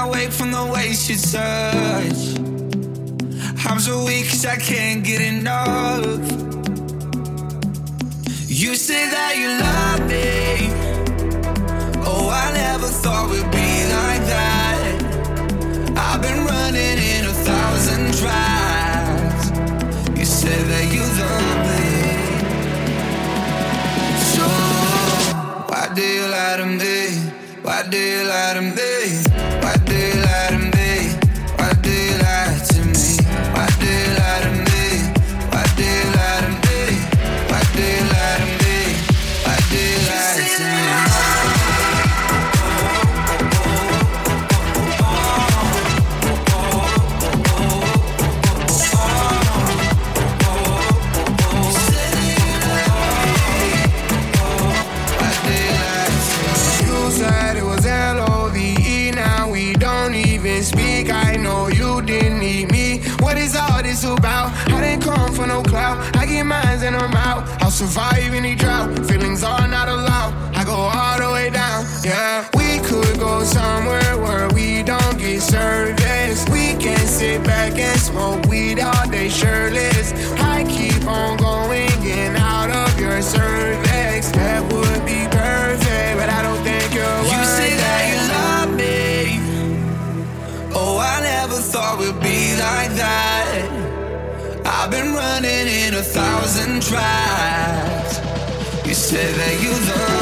I wake from the way you touch. I'm so weak cause I can't get enough. You say that you love me. Oh, I never thought we'd be like that. I've been running in a thousand tries. You say that you love me. So, why do you lie to me? Why do you lie to me? hands in her mouth. I'll survive any drought. Feelings are not allowed. I go all the way down. Yeah, we could go somewhere where we don't get service. We can sit back and smoke weed all day shirtless. I keep on going and out of your cervix. That would be perfect. a thousand tries. You say that you love.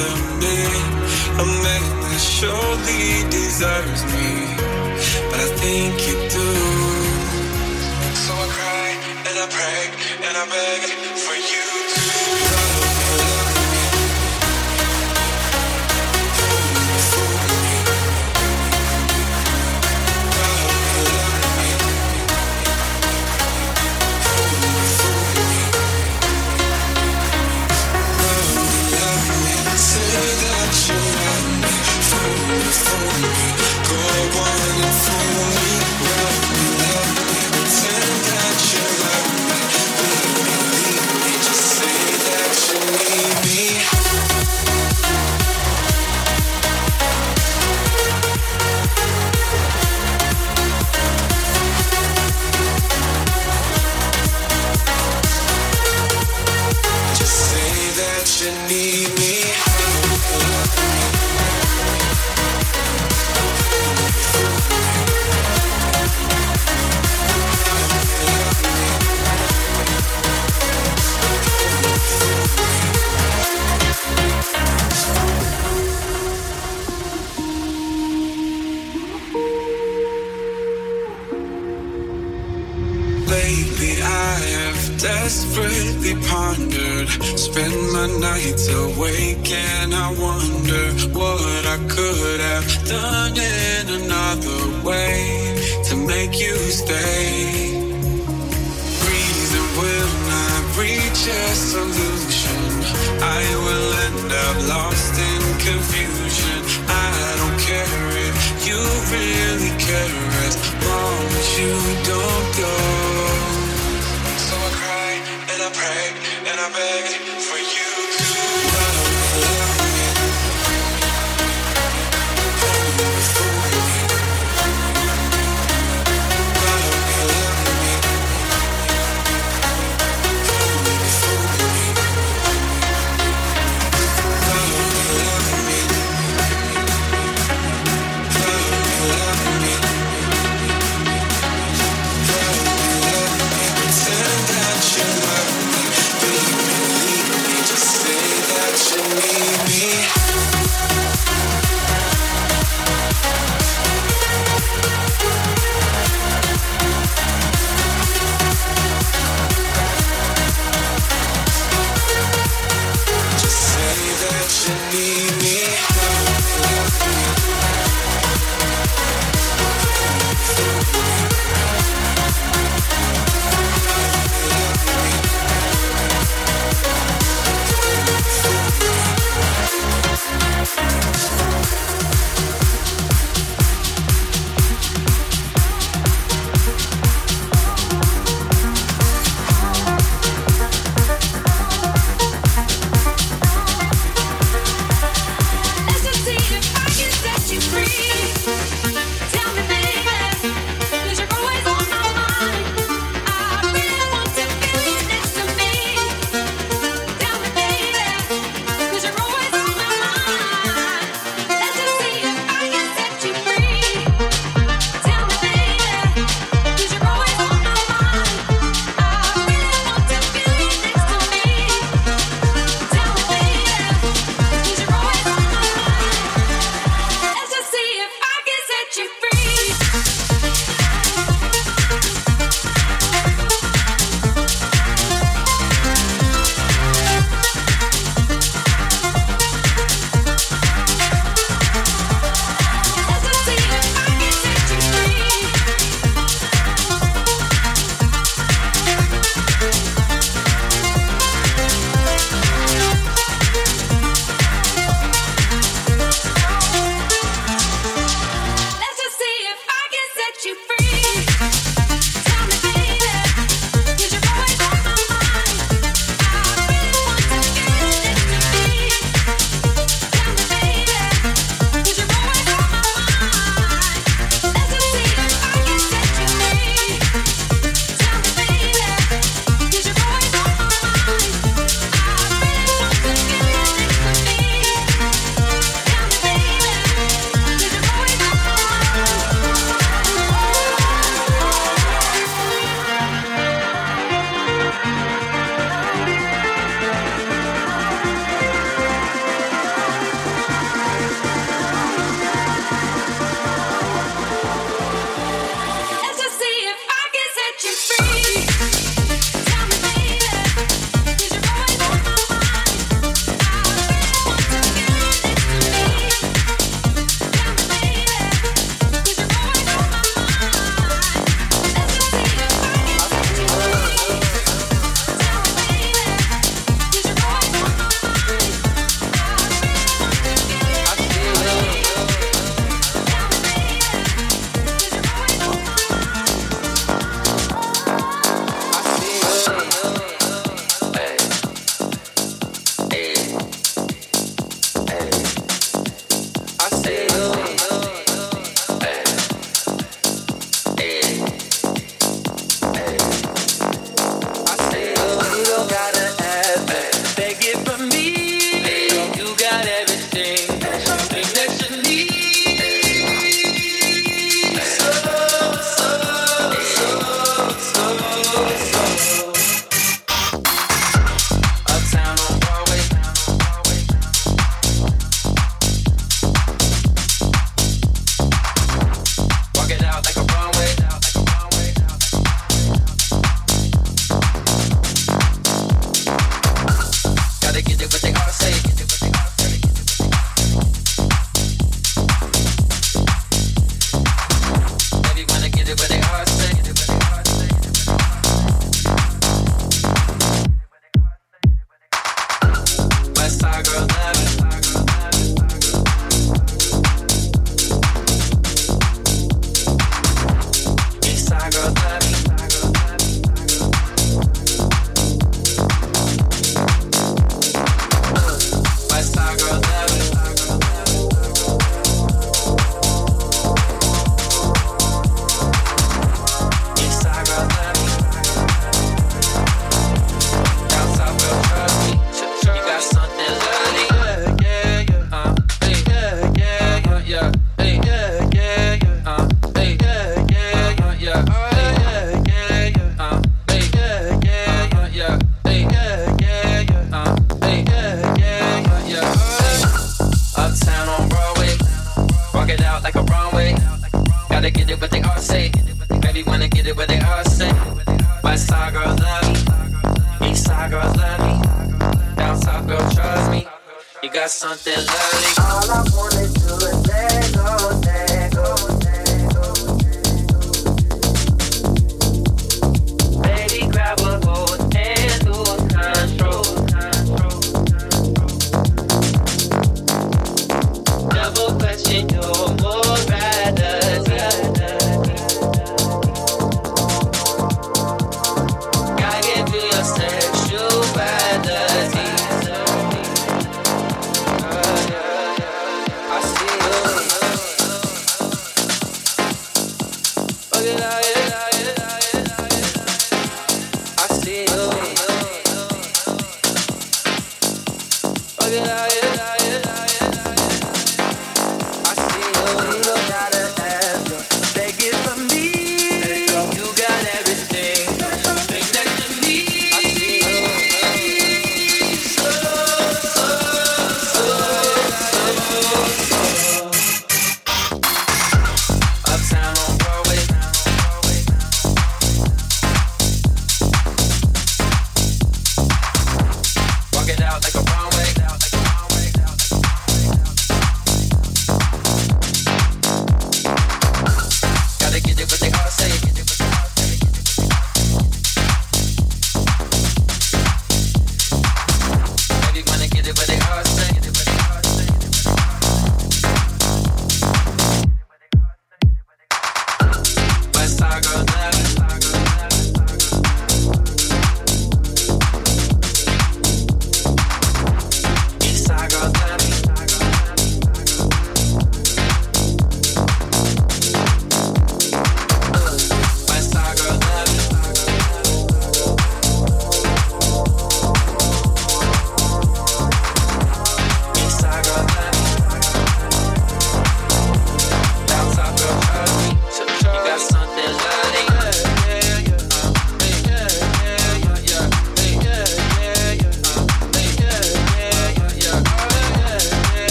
someday. A man that surely desires me, but I think you do. So I cry and I pray and I beg.